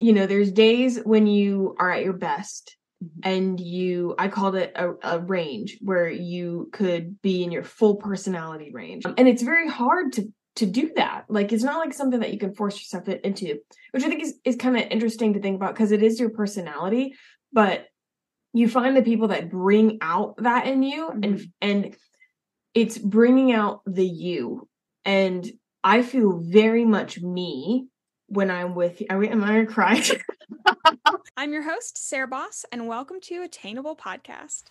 you know, there's days when you are at your best Mhm. and you I called it a, a range where you could be in your full personality range. And it's very hard to to do that. Like it's not like something that you can force yourself into, which I think is, is kind of interesting to think about because it is your personality, but you find the people that bring out that in you and Mhm. and it's bringing out the you and i feel very much me when i'm with you am i gonna cry I'm your host, Sarah Boss, and welcome to Attainable Podcast.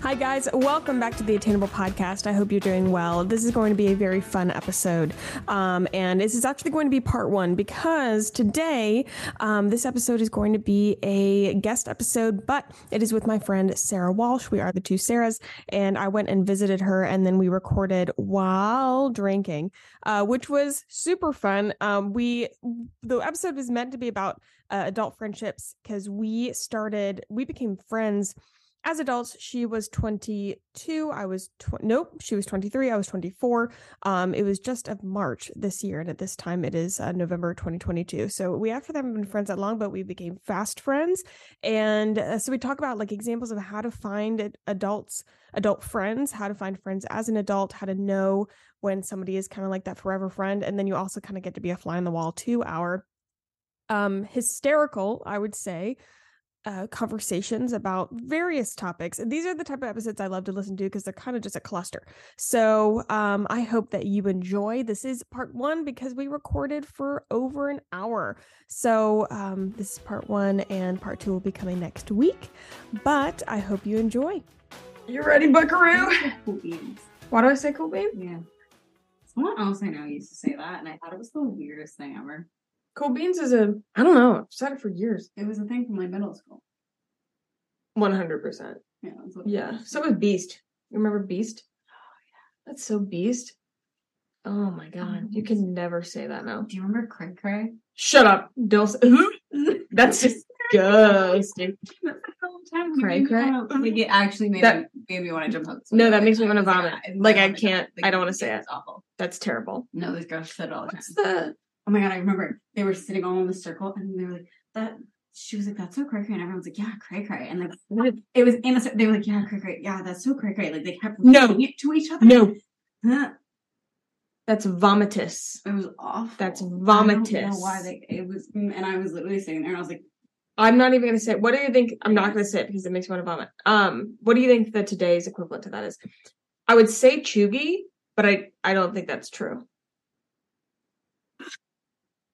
Hi, guys. Welcome back to the Attainable Podcast. I hope you're doing well. This is going to be a very fun episode. Um, and this is actually going to be part one because today, um, this episode is going to be a guest episode, but it is with my friend Sarah Walsh. We are the two Sarahs, and I went and visited her, and then we recorded while drinking, uh, which was super fun. Um, we, the episode was meant to be about uh, adult friendships because we started, we became friends as adults she was 22 i was tw- nope she was 23 i was 24 um it was just of march this year and at this time it is uh, november 2022 so we actually haven't been friends that long but we became fast friends. And uh, so we talk about like examples of how to find adults adult friends how to find friends as an adult how to know when somebody is kind of like that forever friend and then you also kind of get to be a fly on the wall two hour um hysterical i would say uh, conversations about various topics. And these are the type of episodes I love to listen to because they're kind of just a cluster. So um, I hope that you enjoy. This is part one because we recorded for over an hour. So um, this is part one, and part two will be coming next week. But I hope you enjoy. you ready buckaroo Cool beans. why do i say cool babe Yeah. Someone else I know used to say that, and I thought it was the weirdest thing ever. Cool beans is a i don't know i've said it for years It was a thing from my middle school. 100% Yeah. That's what it yeah so was beast you remember beast oh yeah that's so beast oh my god you can never say that now Do you remember Cray Cray? shut up don't say- that's disgusting Cray cray? Like it actually made That- me, made me want to jump out. No, that makes me wanna vomit. I- Like, I can't- I don't wanna say it. It's awful. that's terrible No, this girl said it all the time. what's the Oh my god, I remember they were sitting all in the circle and they were like, that she was like, That's so cray cray. And everyone's like, Yeah, cray cray. And like it was in a they were like, Yeah, cray cray, yeah, that's so cray cray. Like they kept No. it to each other. no Huh. that's vomitous. It was awful. That's I don't vomitous. know why they it was and I was literally sitting there and I was like, i'm not even gonna say what do you think i'm not gonna say it because it makes me want to vomit um what do you think that today's equivalent to that is i would say chuggy but i i don't think that's true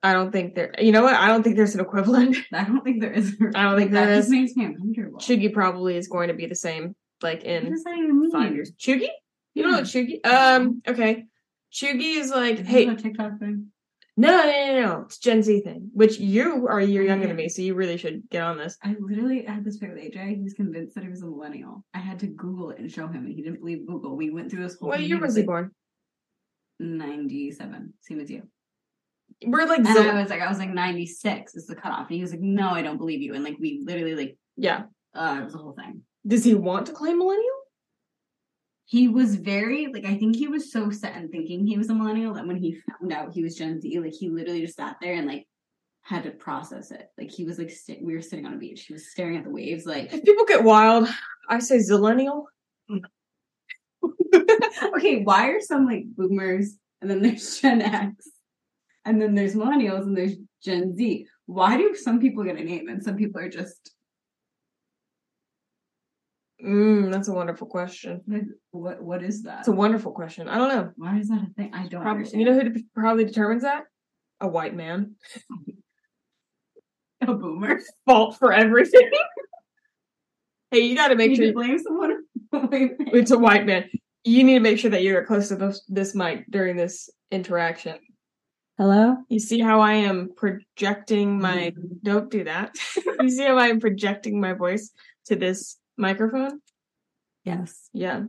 i don't think there you know what i don't think there's an equivalent I don't think there is I don't think that there just is. makes me uncomfortable. chuggy probably is going to be the same like in what does that even mean? five years chuggy you know Yeah. what chuggy um okay chuggy is like Is hey a TikTok thing? No, no, no, no. It's Gen Z thing, which you are a year younger than me, so you really should get on this. I literally had this pic with AJ. He was convinced that he was a millennial. I had to Google it and show him, and he didn't believe Google. We went through this whole. What thing. year was he born? Ninety-seven. Same as you. We're like, And zil- I was like, I was like ninety-six is the cutoff, and he was like, No, I don't believe you. And like, we literally like, yeah. uh, it was a whole thing. Does he want to claim millennial? He was very like, I think he was so set in thinking he was a millennial that when he found out he was Gen Z, like he literally just sat there and like had to process it. Like he was like, st- we were sitting on a beach. He was staring at the waves, like. If people get wild, I say zillennial. okay, why are some like boomers and then there's Gen X and then there's millennials and there's Gen Z? Why do some people get a name and some people are just Mm, that's a wonderful question. what? What is that? It's a wonderful question. I don't know. why is that a thing? I don't Probably, you know who de- probably determines that? A white man. a boomer. Fault for everything. hey, you got to make you sure can blame someone. It's a white man. You need to make sure that you're close to this, this mic during this interaction. Hello. You see how I am projecting my don't do that. you see how I am projecting my voice to this microphone? Yes. Yeah.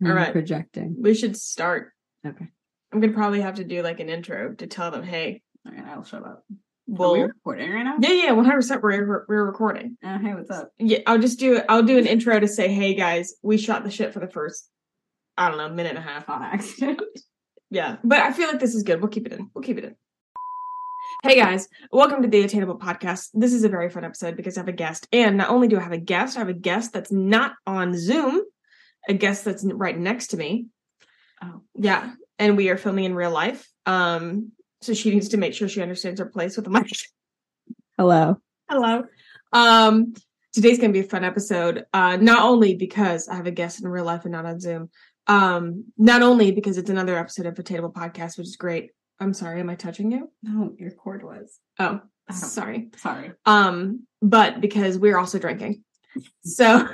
I'm All right. Projecting. We should start. Okay. I'm gonna probably have to do like an intro to tell them, hey, All right. I'll shut up. Well we recording right now? Yeah, yeah, one hundred percent we're we're recording. Uh, hey, what's up? Yeah, I'll just do I'll do an intro to say, hey guys, we shot the shit for the first I don't know, minute and a half. On accident. Yeah. But I feel like this is good. We'll keep it in. We'll keep it in. Hey guys, welcome to the Attainable Podcast. This is a very fun episode because I have a guest. And not only do I have a guest, I have a guest that's not on Zoom, a guest that's right next to me. Oh. Yeah. And we are filming in real life. Um, so she needs to make sure she understands her place with the mic. Hello. Hello. Um, today's gonna be a fun episode. Uh, not only because I have a guest in real life and not on Zoom. Um, not only because it's another episode of Attainable Podcast, which is great. I'm sorry, am I touching you? No, your cord was. Oh, sorry. Sorry. um but because we're also drinking so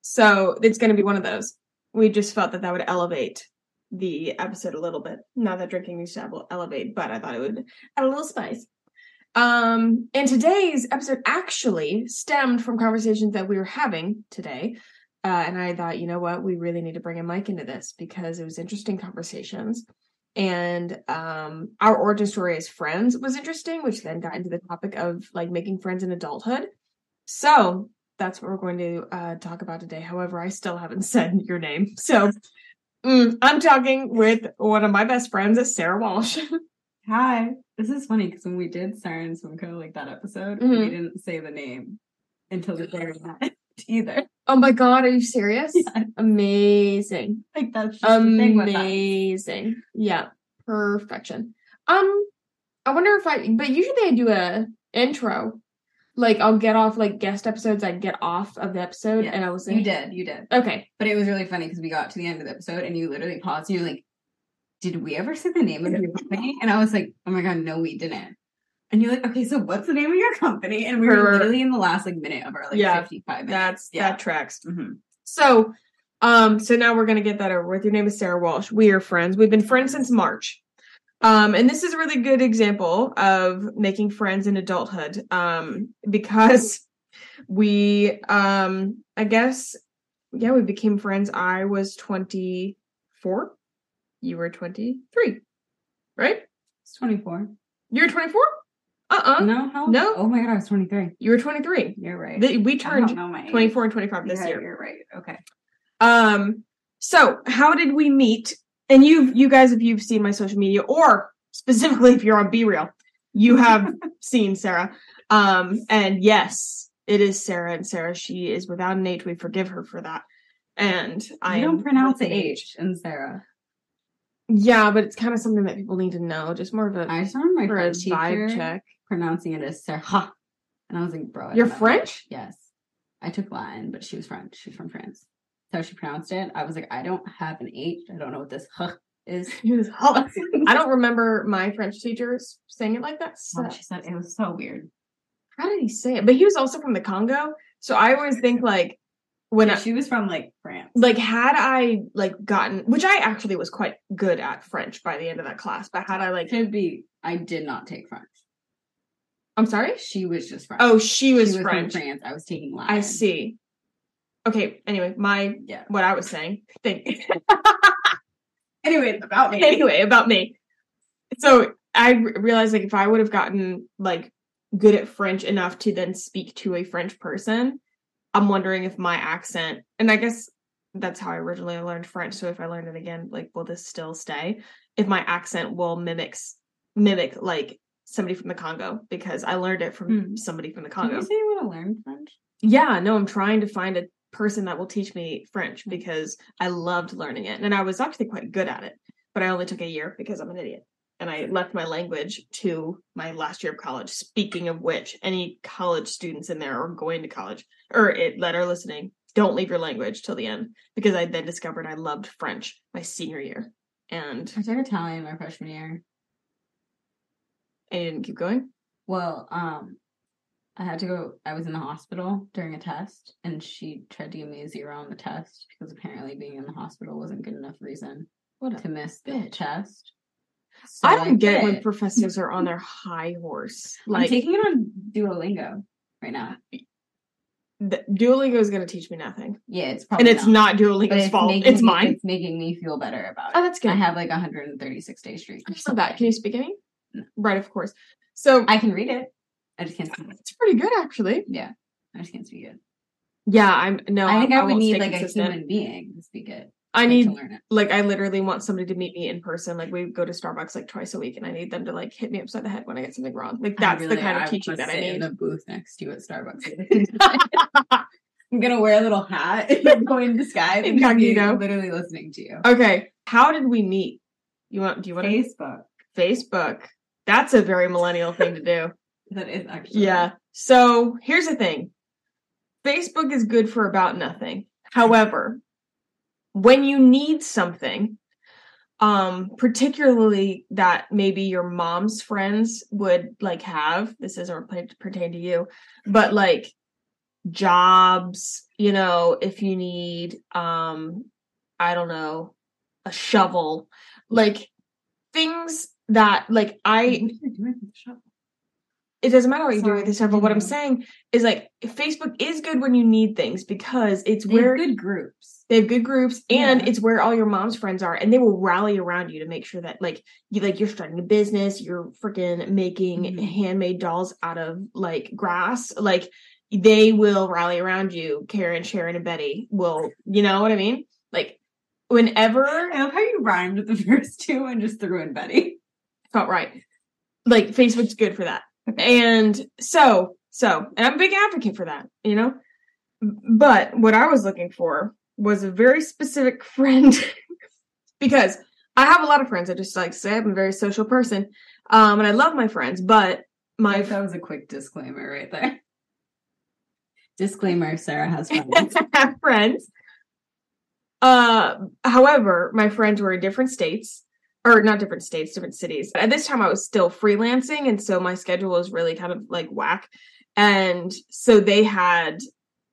so it's going to be one of those we just felt that that would elevate the episode a little bit not that drinking needs to elevate but i thought it would add a little spice um and today's episode actually stemmed from conversations that we were having today uh, and i thought you know what? We really need to bring a mic into this because it was interesting conversations. And um our origin story as friends was interesting which then got into the topic of like making friends in adulthood. So that's what we're going to uh talk about today. However i still haven't said your name. So mm, i'm talking with one of my best friends sarah walsh. Hi. This is funny because when we did Siren Swimco, like that episode, Mhm. we didn't say the name until the very end either. oh my god are you serious Yeah. amazing Like that's just the thing with us. amazing yeah perfection um i wonder if i but usually i do a intro like i'll get off like guest episodes i get off of the episode Yes, and i will say You did, you did. okay But it was really funny because we got to the end of the episode and you literally paused and you're like, Did we ever say the name of your company? And I was like, Oh my god, no, we didn't. And you're like, Okay, so what's the name of your company? And we were Per- literally in the last like minute of our like Yeah, 55 minutes. that's Yeah. that tracks Mhm. So, um, so now we're gonna get that over with. Your name is Sarah Walsh. We are friends. We've been friends since March. Um, and this is a really good example of making friends in adulthood. Um, because we um I guess yeah, we became friends. I was 24. You were 23. Right? It's 24. You're 24? Uh-uh. No, how? no. Oh my god, I was 23. You were 23. You're right. The- we turned my 24 and 25 this Yeah, year. You're right. Okay. Um, so how did we meet? And you, you guys, if you've seen my social media, or specifically if you're on BeReal, you have seen Sarah. Um, and yes, it is Sarah. And Sarah, she is without an H. We forgive her for that. And I I don't pronounce the H in Sarah. Yeah, but it's kind of something that people need to know. Just more of a I just remember my for a teacher vibe check. Pronouncing it as Sarah. And I was like, bro. You're. French? Yes. I took Latin, but she was French. She's from France. So she pronounced it. I was like, I don't have an H. I don't know what this huh is. I don't remember my French teachers saying it like that. So- Well, she said it was so weird. how did he say it? But he was also from the Congo. So I always think like when Yeah, I, she was from like France. like had I like gotten which I actually was quite good at French by the end of that class, but had I like Could be. I did not take French. I'm sorry? She was just French. Oh, she was, she was French. from France. I was taking Latin. I see. Okay, anyway, my Yeah. what I was saying. Thank Anyway, about me. anyway, about me. So I realized like if I would have gotten like good at French enough to then speak to a French person, I'm wondering if my accent, and I guess that's how I originally learned French. So if I learned it again, like will this still stay? If my accent will mimics mimic like somebody from the Congo because I learned it from Hmm. somebody from the Congo. Did you say you want to learn French? Yeah, no, I'm trying to find a person that will teach me French because I loved learning it. And I was actually quite good at it, but I only took a year because I'm an idiot. And I left my language to my last year of college. Speaking of which, any college students in there or going to college or it, that are listening, don't leave your language till the end because I then discovered I loved French my senior year and I took Italian my freshman year. I didn't keep going. Well, um, I had to go. I was in the hospital during a test, and she tried to give me a zero on the test because apparently being in the hospital wasn't good enough reason What to miss the bitch. test. So I don't get when professors are on their high horse. I'm taking it on Duolingo right now. the, Duolingo is going to teach me nothing. Yeah, it's probably and it's not, Duolingo's it's fault. making It's me- mine. It's making me feel better about it. Oh, that's good. I have like 136 day streak. I saw that. Can you speak any? Right, of course. So I can read it. I just can't speak it. it's pretty good, actually. Yeah, I just can't speak it. Yeah, I'm no. I think I, would need like consistent. a human being to speak it. I need to learn it. like I literally want somebody to meet me in person. Like we go to Starbucks like twice a week, and I need them to like hit me upside the head when I get something wrong. Like that's really- the kind I of teaching that I sit in need. the booth next to you at Starbucks. I'm gonna wear a little hat, go in disguise, and just be Incognito. literally listening to you. okay, how did we meet? You want? Do you want to Facebook. Facebook. That's a very millennial thing to do. That is actually Yeah. So here's the thing Facebook is good for about nothing. However, when you need something, um, particularly that maybe your mom's friends would like have, this doesn't pertain to you, but like jobs, you know, if you need, um, I don't know, a shovel, like things that like I What are you doing with the shovel? it doesn't matter what you do Sorry, with this stuff, but what I'm saying is like Facebook is good when you need things because it's They have where good groups. they have good groups and Yeah. it's where all your mom's friends are and they will rally around you to make sure that like you like you're starting a business, you're freaking making Mhm. handmade dolls out of like grass. Like they will rally around you. Karen, Sharon, and Betty will, you know what I mean? Like whenever I love how you rhymed the first two and just threw in Betty. Felt right. Like Facebook's good for that. And so, so, and I'm a big advocate for that, you know? But what I was looking for was a very specific friend because I have a lot of friends. I just like to say I'm a very social person. Um, and I love my friends, but my that was a quick disclaimer right there. Disclaimer: Sarah has friends. have friends. Uh, however, my friends were in different states, or not different states, different cities. At this time, I was still freelancing, and so my schedule was really kind of like whack. And so they had,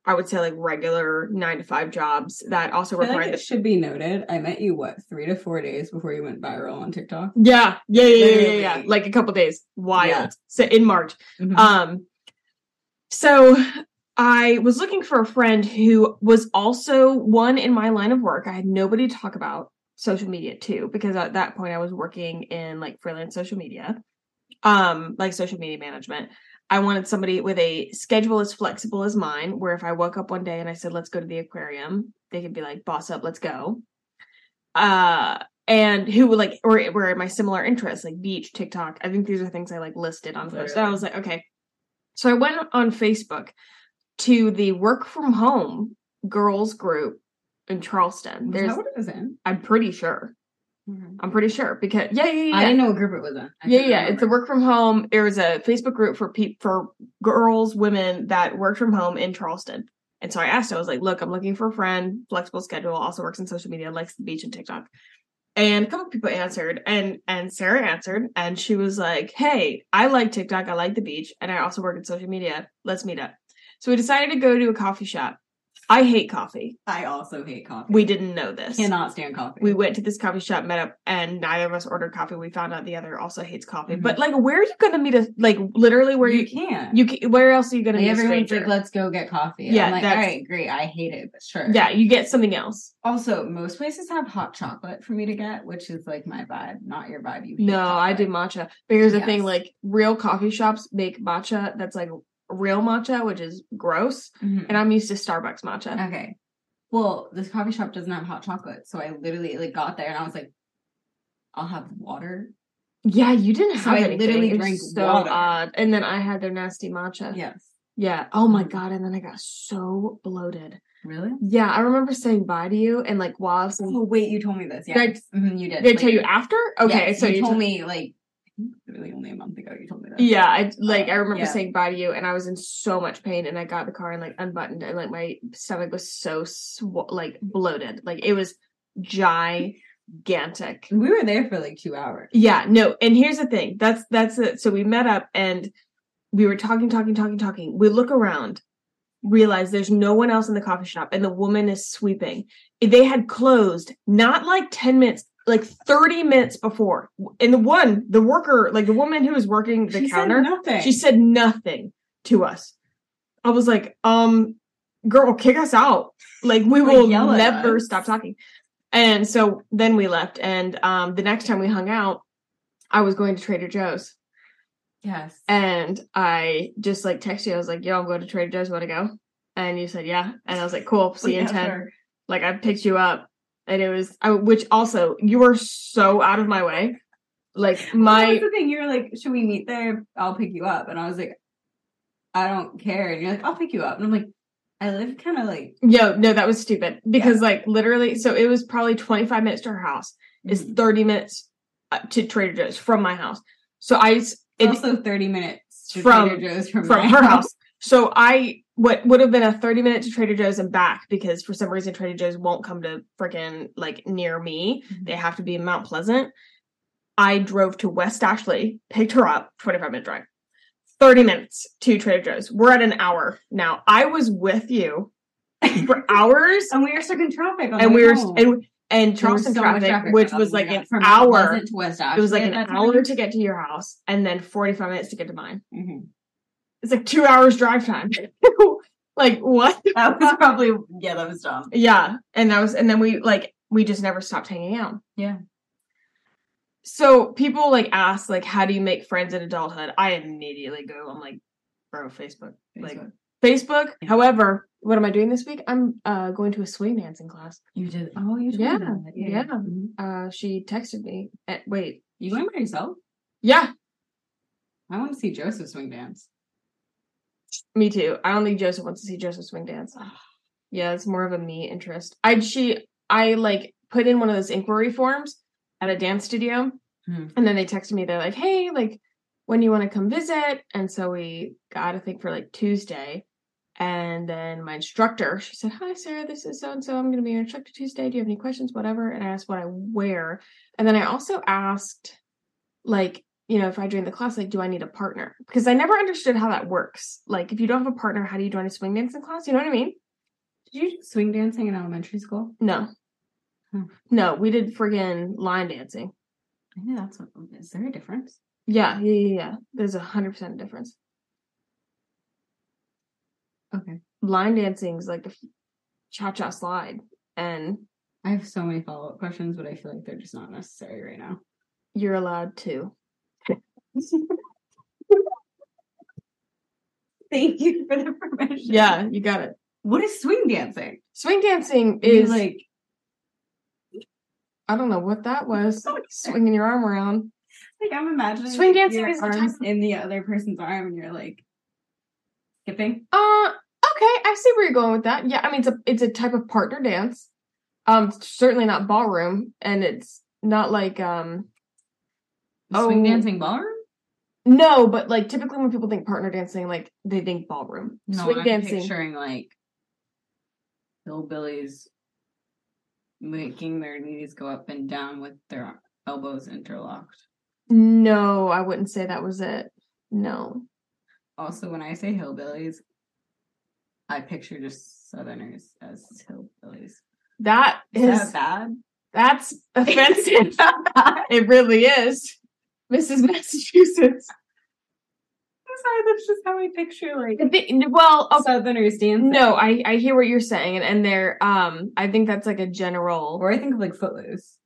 I would say, like regular nine to five jobs that also required like it the. should be noted. I met you what three to four days before you went viral on TikTok. Yeah, yeah, yeah, yeah, yeah, yeah. Like a couple days, wild. Yeah. So in March, Um, so I was looking for a friend who was also one in my line of work. I had nobody to talk about social media too because at that point I was working in like freelance social media, um, like social media management. I wanted somebody with a schedule as flexible as mine, where if I woke up one day and I said, let's go to the aquarium, they could be like, boss up, let's go. Uh, and who would like, or were my similar interests, like beach, TikTok. I think these are things I like listed on post. And I was like, okay. So I went on Facebook to the work from home girls group in Charleston. Was There's, that what it was in? I'm pretty sure. I'm pretty sure because yeah, yeah, yeah. I didn't know what group it was in. I Yeah, yeah. It's a work from home. It was a Facebook group for pe- for girls, women that work from home in Charleston. And so I asked, I was like, look, I'm looking for a friend, flexible schedule, also works in social media, likes the beach and TikTok. And a couple people answered, and and Sarah answered, and she was like, Hey, I like TikTok, I like the beach, and I also work in social media. Let's meet up. So we decided to go to a coffee shop. I hate coffee. I also hate coffee. We didn't know this cannot stand coffee. we went to this coffee shop, met up, and neither of us ordered coffee. We found out the other also hates coffee. Mhm. But like, where are you going to meet a like literally where you you can't. you ca- where else are you going to Like, meet a everyone's like, let's go get coffee. Yeah, I'm like, all right, great. I hate it, but sure. yeah, you get something else. Also, most places have hot chocolate for me to get, which is like my vibe, not your vibe. You No, I do matcha. But here's the thing: like real coffee shops make matcha that's like real matcha, which is gross, Mhm. and I'm used to Starbucks matcha. Okay. Well, this coffee shop doesn't have hot chocolate, so I literally like got there and I was like, I'll have water. Yeah, you didn't So have I anything. literally It drank so water. odd. And then I had their nasty matcha. Yes. Yeah. Oh my god. And then I got so bloated. Really? Yeah, I remember saying bye to you, and like while I was saying Oh wait, you told me this. Did Yeah, I- Mhm, you did. Did I tell you after? Okay, so you, you told t- me like Literally only a month ago. You told me that. Yeah, I like I remember yeah. saying bye to you, and I was in so much pain, and I got the car and like unbuttoned, and like my stomach was so sw- like bloated, like it was gigantic. We were there for like two hours. Yeah, no, and here's the thing. That's that's it. So we met up and we were talking, talking, talking, talking. We look around, realize there's no one else in the coffee shop, and the woman is sweeping. They had closed not like 10 minutes, like 30 minutes before. And the one, the worker, like the woman who was working the She counter, said she said nothing to us. I was like, um, girl, kick us out. Like we will never stop talking. And so then we left. And um the next time we hung out, I was going to Trader Joe's. yes. And I just like texted you. I was like, yo, I'm going to Trader Joe's, wanna go? And you said, Yeah. And I was like, Cool, see you in Yeah, 10. sure. Like I picked you up and it was I, which also you were so out of my way. Like Well, my was the thing. you're like, "Should we meet there? I'll pick you up." And I was like, "I don't care." And you're like, "I'll pick you up." And I'm like, "I live kind of like yo no that was stupid because like literally so it was probably 25 minutes to her house is Mhm. 30 minutes uh, to Trader Joe's from my house. So I s- it, also 30 minutes to From- Trader Joe's from, from her house. So I what would have been a 30 minute to Trader Joe's and back because for some reason Trader Joe's won't come to freaking like near me. Mhm. They have to be in Mount Pleasant. I drove to West Ashley, picked her up, 25 minute drive. 30 minutes to Trader Joe's. We're at an hour now. I was with you for hours and we were stuck in traffic. on and we were and and Charleston so much traffic, which was like an hour. To West It was like an hour to get to your house and then 45 minutes to get to mine. Mhm. It's like two hours drive time. like what? That was probably yeah, that was dumb. Yeah. And that was and then we like we just never stopped hanging out. Yeah. So people like ask like how do you make friends in adulthood? I immediately go, I'm like, bro, Facebook. Like Facebook. Facebook. Yeah. However, what am I doing this week? I'm uh going to a swing dancing class. You did. Oh, you did? Yeah, that. yeah. Mhm. Uh she texted me. eh, wait. You going by yourself? Yeah, I want to see Joseph swing dance. Me too. I don't think Joseph wants to see Joseph swing dance. Yeah, it's more of a me interest. I she I like put in one of those inquiry forms at a dance studio, Hmm. and then they texted me. They're like, "Hey, like, when you want to come visit?" And so we got a thing for like Tuesday, and then my instructor she said, "Hi, Sarah. This is so and so. I'm going to be your instructor Tuesday. Do you have any questions? Whatever." And I asked what I wear, and then I also asked, like, you know, if I join the class, like, do I need a partner? Because I never understood how that works. Like, if you don't have a partner, how do you join a swing dancing class? You know what I mean? Did you do swing dancing in elementary school? No. Hmm. No, we did friggin' line dancing. Maybe that's what. Is there a difference? Yeah, yeah, yeah, yeah. There's a hundred percent difference. Okay. Line dancing is like the cha cha slide, and I have so many follow up questions, but I feel like they're just not necessary right now. you're allowed to. Thank you for the permission. Yeah, you got it. What is swing dancing? Swing dancing You, is like I don't know what that was. Swinging your arm around. like I'm imagining Swing dancing is arms of- in the other person's arm, and you're like skipping. Uh, okay, I see where you're going with that. Yeah, I mean it's a it's a type of partner dance. Um, certainly not ballroom, and it's not like um Swing Oh. dancing ballroom? No, but like typically when people think partner dancing, like they think ballroom. No, Swing I'm dancing. picturing like hillbillies making their knees go up and down with their elbows interlocked. No, I wouldn't say that was it. No. Also, when I say hillbillies, I picture just Southerners as hillbillies. That Is is that bad? that's offensive. it really is. Mrs. Massachusetts. Sorry, that's just how I picture like think- well, okay. Southerners dancing. No, I I hear what you're saying, and and they're um I think that's like a general. or I think of like Footloose.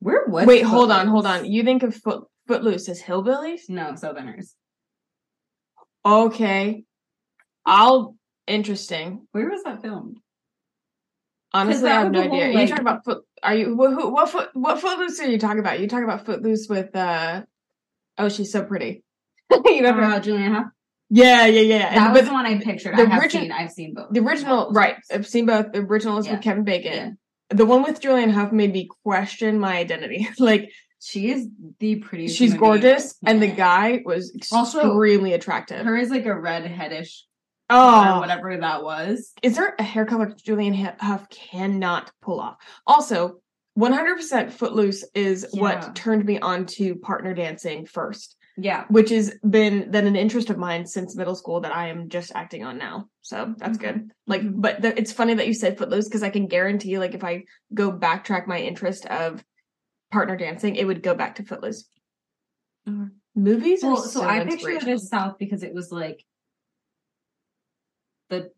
Where was Wait, hold on, hold on. You think of foot Footloose as hillbillies? No, Southerners. Okay, I'll interesting. Where was that filmed? Honestly, I have no idea. Like, you talking about foot? Are you what, who, what foot? What Footloose are you talking about? You talking about Footloose with uh? Oh, she's so pretty. you know, Uh, Julianne Hough. yeah, yeah, yeah. That And- was the one I pictured. the I have seen. I've seen both. the original, right? I've seen both. The original is Yeah. with Kevin Bacon. Yeah. The one with Julianne Hough made me question my identity. like She is the prettiest. she's gorgeous, and the guy was Also, extremely attractive. Her is like a redheadish oh, whatever that was. is there a hair color Julianne Hough cannot pull off? Also, 100% Footloose is Yeah. what turned me on to partner dancing first, Yeah. which has been then an interest of mine since middle school that I am just acting on now. So that's Okay. good. Like, Mhm. but the, it's funny that you said Footloose because I can guarantee, like, if I go backtrack my interest of partner dancing, it would go back to Footloose. Mhm. Movies Well, so so I pictured it as South because it was like the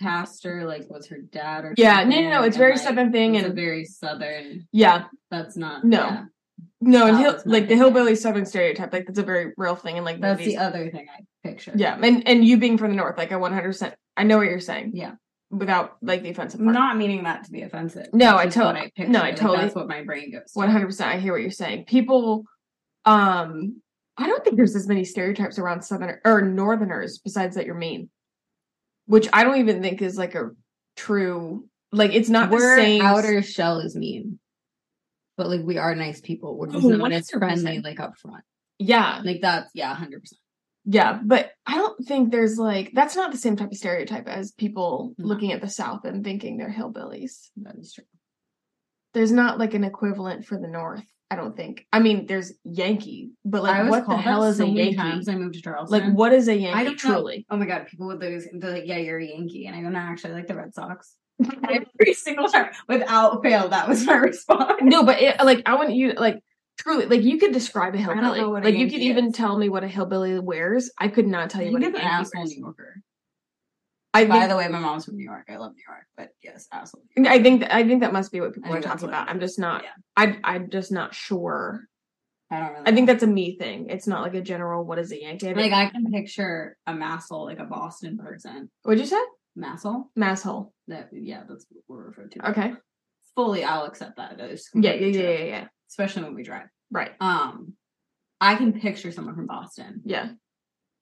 pastor like was her dad or Yeah, no, no, no. It's very like, southern thing, it's a and very southern. yeah, That's not No. yeah. no, and hill, like the hillbilly southern stereotype, like that's a very real thing and like That's movies. the other thing I picture. Yeah, and and you being from the north, like I one hundred percent, I know what you're saying. Yeah. Without like the offensive part. not meaning that to be offensive. No, I totally. tot- what I no, I Like, totally- That's what my brain goes. One hundred percent. I hear what you're saying. People, um, I don't think there's as many stereotypes around southern or northerners besides that you're mean, which I don't even think is like a true. Like it's not We're the same. outer shell is mean, but like we are nice people. We're just Oh, not as friendly like up front. Yeah, Like that's yeah, hundred percent. Yeah, but I don't think there's like that's not the same type of stereotype as people No. looking at the South and thinking they're hillbillies. That is true. There's not like an equivalent for the North. I don't think. I mean, there's Yankee, but like, what the hell is so a Yankee? Times I moved to Charleston. Like, what is a Yankee? I don't know. truly. Oh my god, people would lose. They're like, "Yeah, you're a Yankee," and I don't actually, like the Red Sox." Every single time, without fail, that was my response. No, but it, like I want you like truly like you could describe a don't hillbilly. know what a like you could Yankee even tell me what a hillbilly wears. I could not tell you You what a an asshole. New Yorker. I By think, the way, my mom's from New York. I love New York, but yes, asshole. I think I think that must be what people are talking about. I'm just not. Yeah. I I'm just not sure. I don't really. I think know. that's a me thing. It's not like a general. What is a Yankee? I like I can picture a Massel, like a Boston person. what'd you say? Massel. Masshole. That yeah, that's what we're referred to. Okay. Fully, I'll accept that. That is Yeah, yeah, yeah, yeah, yeah. Especially when we drive. Right. Um, I can picture someone from Boston. Yeah.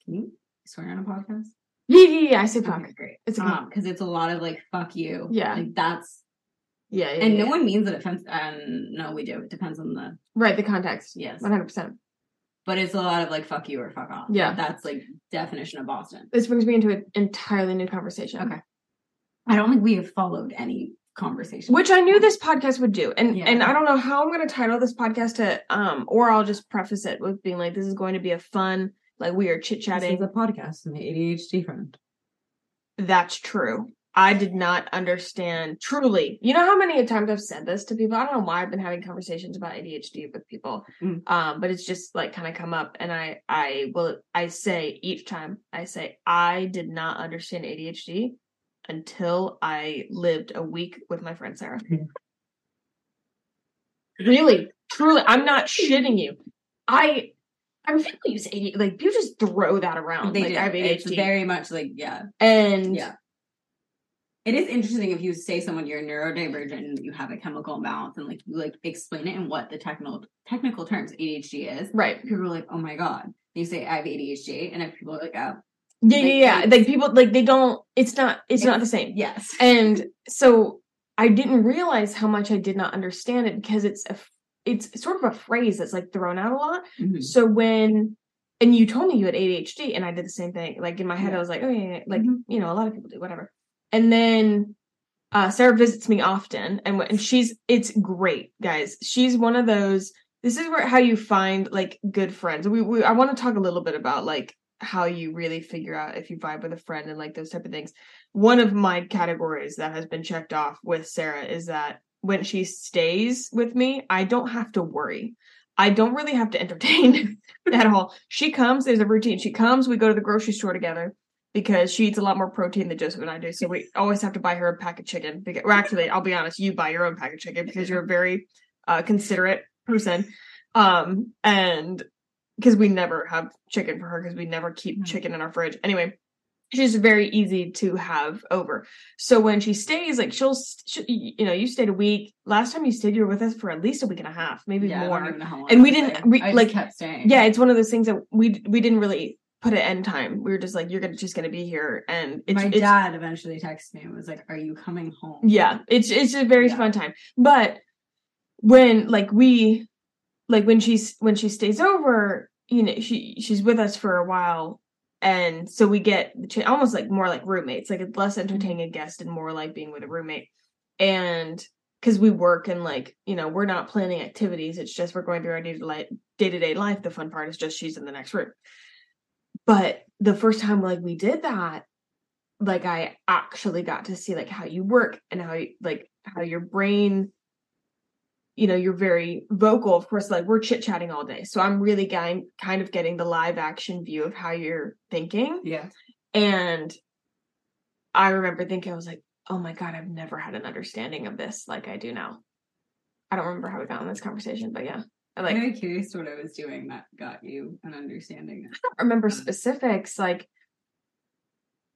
Can you swear on a podcast? Yeah, yeah, yeah. I say fuck. Okay, great. It's a Um, because it's a lot of like "fuck you." Yeah. like that's yeah, yeah. and yeah. no one means it offense. And no, we do. It depends on the right. The context. yes, One hundred percent. but it's a lot of like "fuck you" or "fuck off." Yeah. That's like definition of Boston. This brings me into an entirely new conversation. Okay. I don't think we have followed any conversation. which I knew this podcast would do. And Yeah. and I don't know how I'm going to title this podcast to um or I'll just preface it with being like this is going to be a fun like we are chit This chatting. is a podcast, my ADHD friend. That's true. I did not understand truly. You know how many times I've said this to people? I don't know why I've been having conversations about ADHD with people. Mm. Um, but it's just like kind of come up and I I will I say each time I say I did not understand ADHD until I lived a week with my friend Sarah. Mm-hmm. Really, truly, I'm not shitting you. I I mean, people use ADHD like people just throw that around. They like do. I have It's very much like yeah, and yeah. It is interesting if you say someone you're neurodivergent and you have a chemical imbalance and like you like explain it in what the technical technical terms ADHD is. right. People are like, oh my god. You say I have ADHD, and if people are like, oh, Yeah, Like, yeah, yeah. Like people, like they don't. It's not. It's not the same. yes, And so I didn't realize how much I did not understand it because it's a It's sort of a phrase that's like thrown out a lot. Mhm. So when, and you told me you had ADHD, and I did the same thing. Like in my head, Yeah. I was like, oh yeah, yeah. like Mhm. you know, a lot of people do whatever. And then uh Sarah visits me often, and and she's it's great, guys. She's one of those. This is where how you find like good friends. We, we I want to talk a little bit about like how you really figure out if you vibe with a friend and like those type of things. One of my categories that has been checked off with Sarah is that when she stays with me, I don't have to worry. I don't really have to entertain at all. She comes, there's a routine. She comes, we go to the grocery store together because she eats a lot more protein than Joseph and I do. So we always have to buy her a pack of chicken. Because, or actually, I'll be honest, you buy your own pack of chicken because you're a very uh, considerate person. Um, and because we never have chicken for her because we never keep No. chicken in our fridge. Anyway, she's very easy to have over. So when she stays, like she'll, she, you know, you stayed a week. Last time you stayed, you were with us for at least a week and a half, maybe yeah, more. don't even know how long And we didn't we, like- kept staying. Yeah, it's one of those things that we we didn't really put an end time. We were just like, you're gonna just gonna be here, and it's, my it's dad eventually texted me and was like, "Are you coming home?" yeah, it's it's a very Yeah. fun time. But when like we like when she's when she stays over, you know, she she's with us for a while. And so we get almost like more like roommates, like it's less mm-hmm. entertaining a guest and more like being with a roommate. And because we work and like, you know, we're not planning activities, it's just we're going through our day to day life. The fun part is just she's in the next room. But the first time like we did that, like I actually got to see like how you work and how you like how your brain you know you're very vocal of course like we're chit chatting all day so i'm really getting kind of getting the live action view of how you're thinking Yeah. and I remember thinking, I was like, oh my God, I've never had an understanding of this like I do now. I don't remember how we got in this conversation, but yeah. I like I'm very curious what I was doing that got you an understanding. I don't remember specifics, like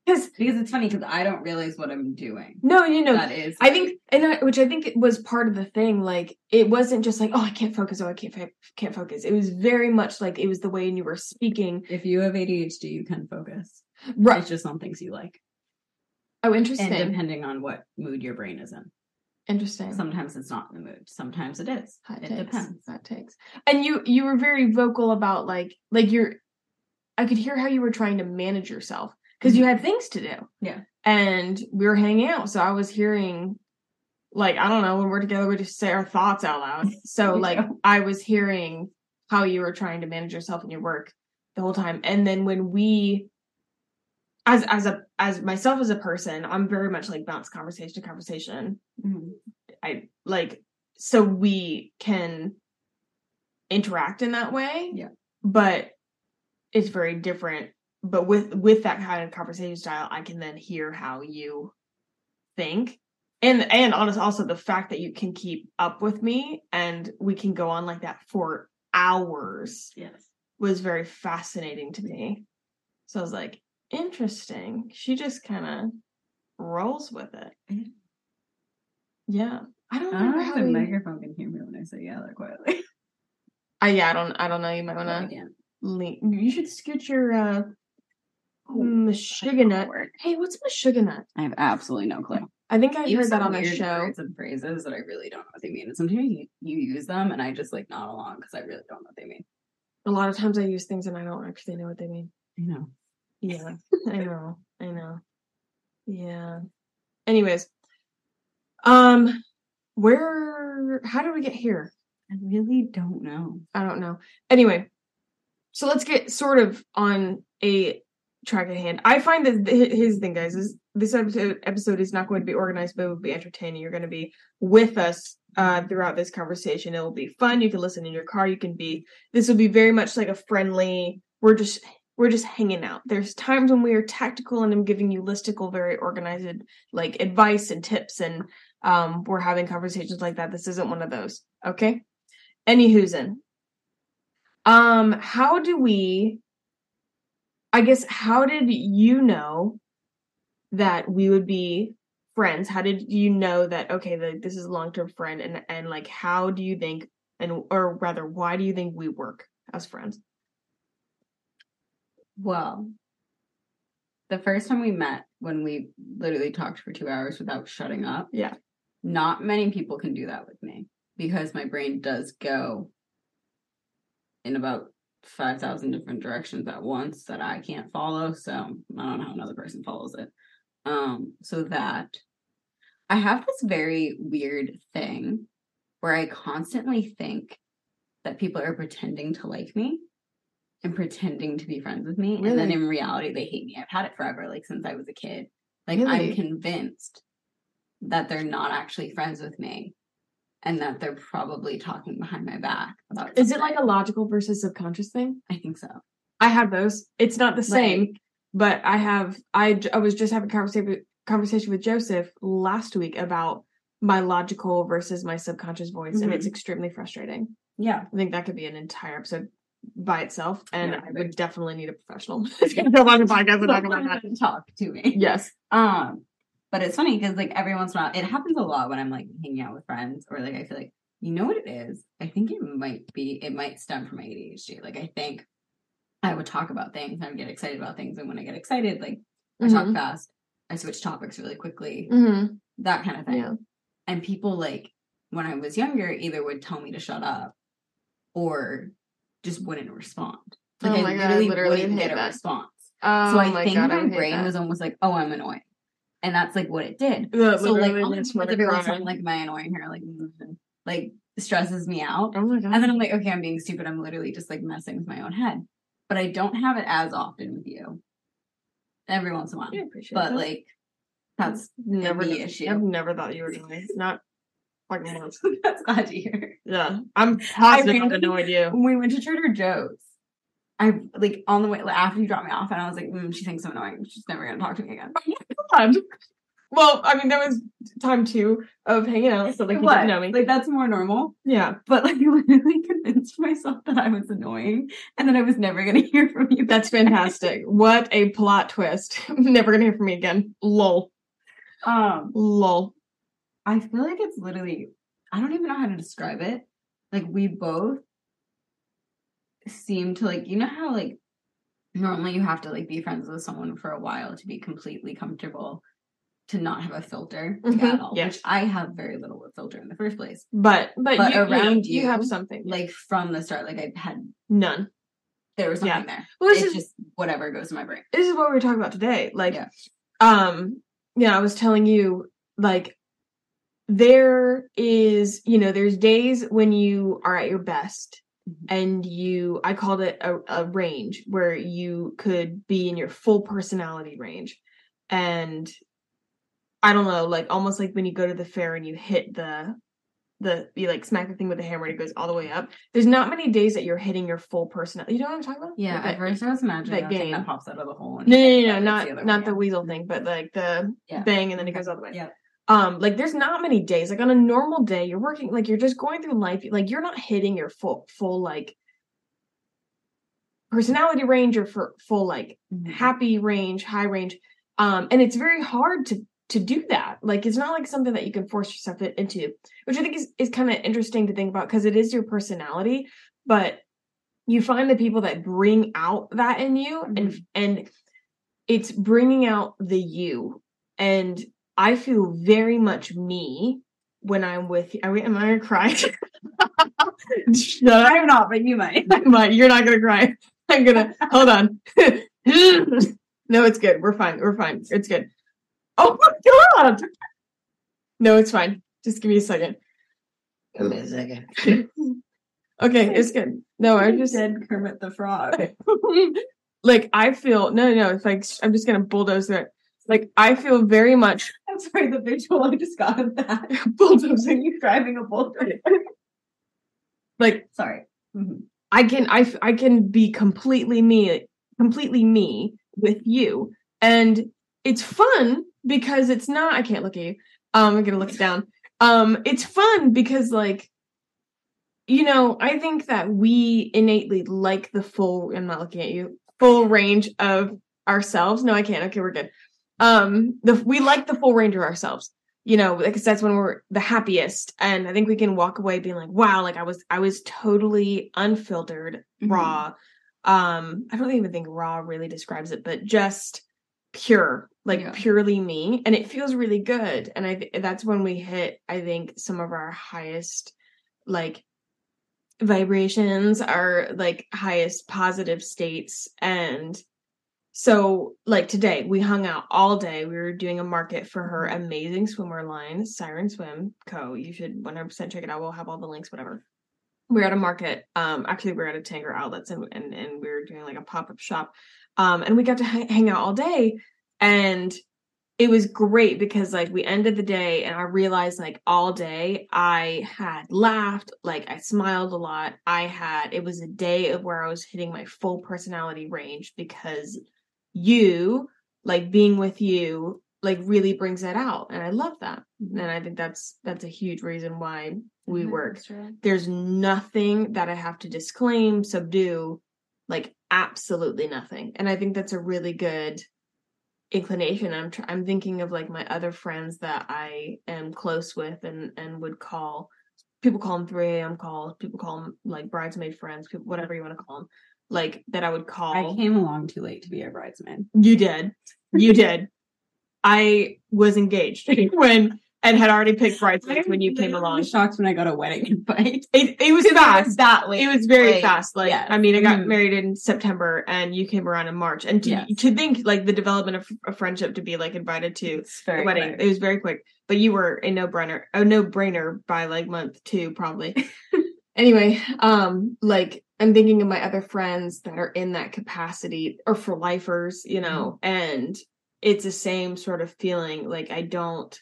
because it's funny because I don't realize what I'm doing. no, you know, that is, I think, and I, which I think it was part of the thing. Like, it wasn't just like, oh, I can't focus. Oh, I can't can't focus. It was very much like it was the way you were speaking. if you have ADHD, you can focus. Right. It's just on things you like, Oh, interesting. and depending on what mood your brain is in. interesting. Sometimes it's not in the mood. Sometimes it is. Hot it takes. depends. Hot takes. And you you were very vocal about like like you're. I could hear how you were trying to manage yourself because you had things to do. Mm-hmm. Yeah. And we were hanging out, so I was hearing. Like I don't know when we're together, we just say our thoughts out loud. So like. I was hearing how you were trying to manage yourself and your work the whole time, and then when we, as as a as myself as a person, I'm very much like bounce conversation to conversation. Mhm. I like so we can interact in that way. Yeah. But it's very different. But with with that kind of conversation style, I can then hear how you think. And and honest also the fact that you can keep up with me and we can go on like that for hours Yes. was very fascinating to me. So I was like, interesting. She just kind of rolls with it. Yeah. Yeah. I don't I don't know if the we- microphone can hear me when I say yeah that quietly. I yeah, I don't I don't know. You might wanna lean you should scoot your uh Meshuggah Word. Hey, what's Meshuggah I have absolutely no clue. I think I You heard that on a weird show. words and phrases that I really don't know what they mean. And sometimes you, you use them and I just like nod along because I really don't know what they mean. A lot of times I use things and I don't actually know what they mean. I know. Yeah, I know. I know. Yeah. Anyways, um, where? How did we get here? I really don't know. I don't know. Anyway, so let's get sort of on a track at hand. I find that th- his thing, guys, is this episode, episode is not going to be organized, but it will be entertaining. You're going to be with us uh, throughout this conversation. It will be fun. You can listen in your car. You can be. This will be very much like a friendly. We're just we're just hanging out. There's times when we are tactical and I'm giving you listicle, very organized, like advice and tips, and um, we're having conversations like that. This isn't one of those. Okay. Anywho's in. Um, how do we? I guess how did you know that we would be friends? How did you know that okay, that this is a long term friend, and and like how do you think, and or rather, why do you think we work as friends? Well, the first time we met, when we literally talked for two hours without shutting up, Yeah. not many people can do that with me because my brain does go in about 5,000 different directions at once that I can't follow. So I don't know how another person follows it. Um, so that I have this very weird thing where I constantly think that people are pretending to like me and pretending to be friends with me. And then in reality, they hate me. I've had it forever, like since I was a kid. Like Really? I'm convinced that they're not actually friends with me and that they're probably talking behind my back about Is it like a logical versus subconscious thing? I think so. I have those. It's not the same, but I have. i i was just having a conversation conversation with Joseph last week about my logical versus my subconscious voice, and it's extremely frustrating. Yeah. I think that could be an entire episode by itself, and Yeah, I would definitely need a professional to come on the podcast and talk about that. Talk to me. Yes. Um, but it's funny because like every once in a while, it happens a lot when I'm like hanging out with friends or like I feel like you know what it is. I think it might be it might stem from my ADHD. Like I think I would talk about things, I would get excited about things, and when I get excited, like I talk Mhm. fast, I switch topics really quickly, Mhm. that kind of thing. Yeah. And people like when I was younger either would tell me to shut up or just wouldn't respond. Like Oh I my God, I literally, literally wouldn't get a that. response. Oh so I think God, my hate brain that. was almost like, oh, I'm annoying. And that's like what it did. Yeah, so like, all makes the every once in a cry. while, like, am I annoying her? Like, mm, like stresses me out. Oh my god. And then I'm like, okay, I'm being stupid. I'm literally just like messing with my own head. But I don't have it as often with you. Every once in a while. I appreciate But that. like, that's never the issue. I've never thought you were going. Not fucking once. that's glad to hear. Yeah, I'm positive I I've annoyed you. When we went to Trader Joe's, I like on the way like, after you dropped me off, and I was like, mm, she thinks I'm annoying. She's never gonna talk to me again. Well, I mean, there was time too of hanging out, so like you didn't know me. Like that's more normal. yeah, But like you literally convinced myself that I was annoying and that I was never gonna hear from you. that's fantastic. what a plot twist! Never gonna hear from me again. Lol, um lol. I feel like it's literally I don't even know how to describe it. Like we both seem to like you know how like normally you have to like be friends with someone for a while to be completely comfortable to not have a filter Mhm, at all. yes. Which I have very little with filter in the first place. But but, But you, around you, you, have something. Like from the start, like I had none. there was Yeah. something there. Well, this it's is just whatever goes in my brain. this is what we were talking about today. Like, Yeah. um, yeah, I was telling you, like, there is, you know, there's days when you are at your best. Mm-hmm. and you, I called it a, a range where you could be in your full personality range. And I don't know, like almost like when you go to the fair and you hit the, the, you like smack the thing with the hammer and it goes all the way up. There's not many days that you're hitting your full personality. You know what I'm talking about? Yeah, Like at that- first I was imagining that that, thing game. that pops out of the hole. and no, no, no, it's not not the weasel thing, but like the Yeah. bang and then it goes all the way. Yeah. Um, like there's not many days. Like on a normal day, you're working like you're just going through life. Like you're not hitting your full full like personality range or for full like Mhm. happy range, high range. Um, and it's very hard to to do that. Like it's not like something that you can force yourself into, which I think is is kind of interesting to think about because it is your personality, but you find the people that bring out that in you and Mhm. and it's bringing out the you and I feel very much me when I'm with you. Are we, am I gonna cry? Shut up. I'm not, but you might. I might. You're not gonna cry. I'm gonna hold on. no, it's good. We're fine. We're fine. It's good. Oh my god. No, it's fine. Just give me a second. Give me a second. Okay, it's good. No, I just dead Kermit the Frog. like I feel no, no. It's like I'm just gonna bulldoze it. Like I feel very much I'm sorry, the visual I just got of that. bulldozing. you driving a bulldozer. Like Sorry. Mhm. I can I I can be completely me completely me with you and it's fun because it's not I can't look at you um I'm gonna look down um it's fun because like you know I think that we innately like the full I'm not looking at you full range of ourselves no I can't okay we're good um the we like the full range of ourselves. You know because that's when we're the happiest. And i think we can walk away being like wow like i was i was totally unfiltered Mhm. raw. Um i don't even think raw really describes it but just pure like Yeah. purely me. And it feels really good. And i th- that's when we hit i think some of our highest like vibrations our like highest positive states. And so, like today, we hung out all day. We were doing a market for her amazing swimwear line, Siren Swim Co. You should 100% check it out. We'll have all the links, whatever. We're at a market. Um, actually, we're at a Tanger Outlets, and and and we were doing like a pop up shop. Um, and we got to ha- hang out all day, and it was great because like we ended the day, and I realized like all day I had laughed, like I smiled a lot. I had it was a day of where I was hitting my full personality range because you like being with you like really brings that out and i love that and i think that's that's a huge reason why we work. there's nothing that i have to disclaim subdue like absolutely nothing and i think that's a really good inclination. I'm tr- i'm thinking of like my other friends that i am close with and and would call people call them 3 a.m calls people call them like bridesmaid friends people whatever you want to call them like that i would call I came along too late to be a bridesmaid. you did. You did. I was engaged when and had already picked bridesmaids when you came along. shocked when I got a wedding invite. It it was It was fast. that late. It was very Like, fast. Like yes. I mean, I got Mhm. married in September, and you came around in March. And to Yes. to think like the development of a friendship to be like invited to the wedding, quick. it was very quick. But you were a no brainer, a no brainer by like month two, probably. anyway, um, like I'm thinking of my other friends that are in that capacity or for lifers, you know, and it's the same sort of feeling. Like I don't,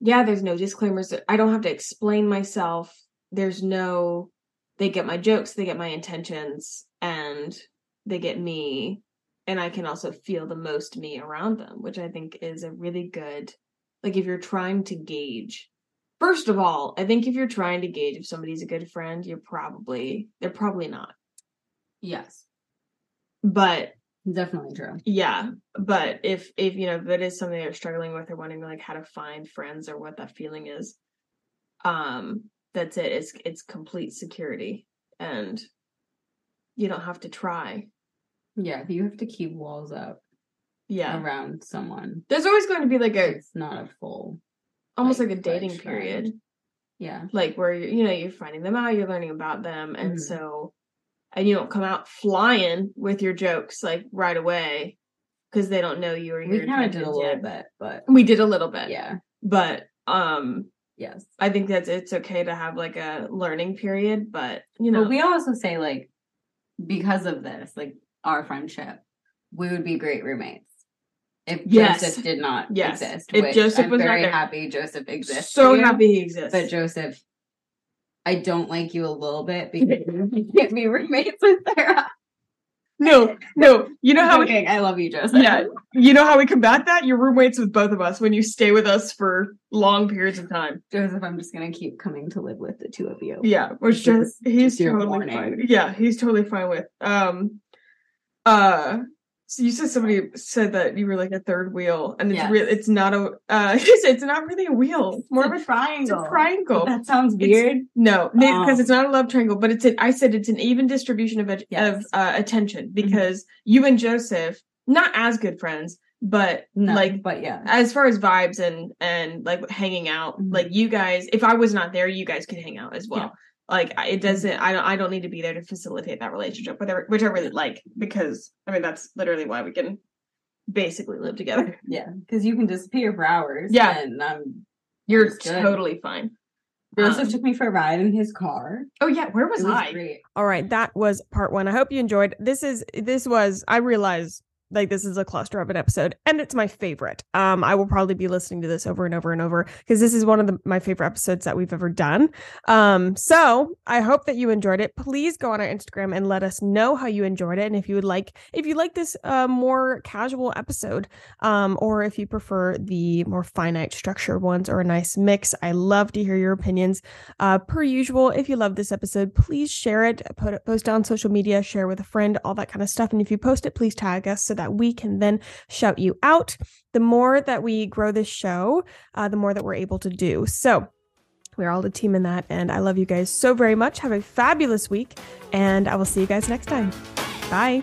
yeah, there's no disclaimers. I don't have to explain myself. There's no, they get my jokes, they get my intentions, and they get me and I can also feel the most me around them, which I think is a really good like if you're trying to gauge First of all, I think if you're trying to gauge if somebody's a good friend, you're probably they're probably not. Yes, But definitely true. yeah, but if if you know if it is something they're struggling with or wondering like how to find friends or what that feeling is, um, that's it. It's it's complete security, and you don't have to try. Yeah, you have to keep walls up Yeah, around someone, there's always going to be like a it's not a full. Almost like, like, a dating period. friend. Yeah, like where you're, you know you're finding them out you're learning about them and Mhm. so and you don't come out flying with your jokes like right away because they don't know you or you. we kind of did a little yet. bit, but we did a little bit yeah, but um yes. i think that it's okay to have like a learning period but you know But we also say like because of this, like our friendship, we would be great roommates. If Yes. Joseph did not Yes. exist, If Joseph I'm was very happy Joseph exists. so you. happy he exists But Joseph, I don't like you a little bit because you can't be roommates with Sarah. no no you know how we, I love you, Joseph. yeah you know how we combat that you're roommates with both of us when you stay with us for long periods of time Joseph, I'm just gonna keep coming to live with the two of you. Yeah, which Just- just he's just totally fine. Yeah, he's totally fine with. Um, uh, so you said somebody said that you were like a third wheel, and it's Yes. real. It's not a. Uh, it's not really a wheel. It's more More of a. triangle. It's a triangle. That sounds It's- weird. No, because Oh. it's not a love triangle, but it's an. I said it's an even distribution of ed- Yes. of uh, attention because you and Joseph not as good friends, but No, like but yeah. as far as vibes and and like hanging out Mhm. like you guys if i was not there you guys could hang out as well like it doesn't i don't i don't need to be there to facilitate that relationship which I, which I really like because i mean that's literally why we can basically live together Yeah, because you can disappear for hours. Yeah. and um, you're good. totally fine Joseph Um, took me for a ride in his car. oh yeah where was, was i great. All right, that was part one. I hope you enjoyed. This is this was. I realize like this is a cluster of an episode, and it's my favorite. Um, I will probably be listening to this over and over and over because this is one of the, my favorite episodes that we've ever done. Um, so I hope that you enjoyed it. Please go on our Instagram and let us know how you enjoyed it, and if you would like, if you like this uh, more casual episode, um, or if you prefer the more finite structured ones or a nice mix. I love to hear your opinions. Uh, per usual, if you love this episode, please share it, put it, post it on social media, share with a friend, all that kind of stuff. And if you post it, please tag us so that we can then shout you out. The more that we grow this show, uh, the more that we're able to do. So we're all a team in that. And I love you guys so very much. Have a fabulous week. And I will see you guys next time. Bye.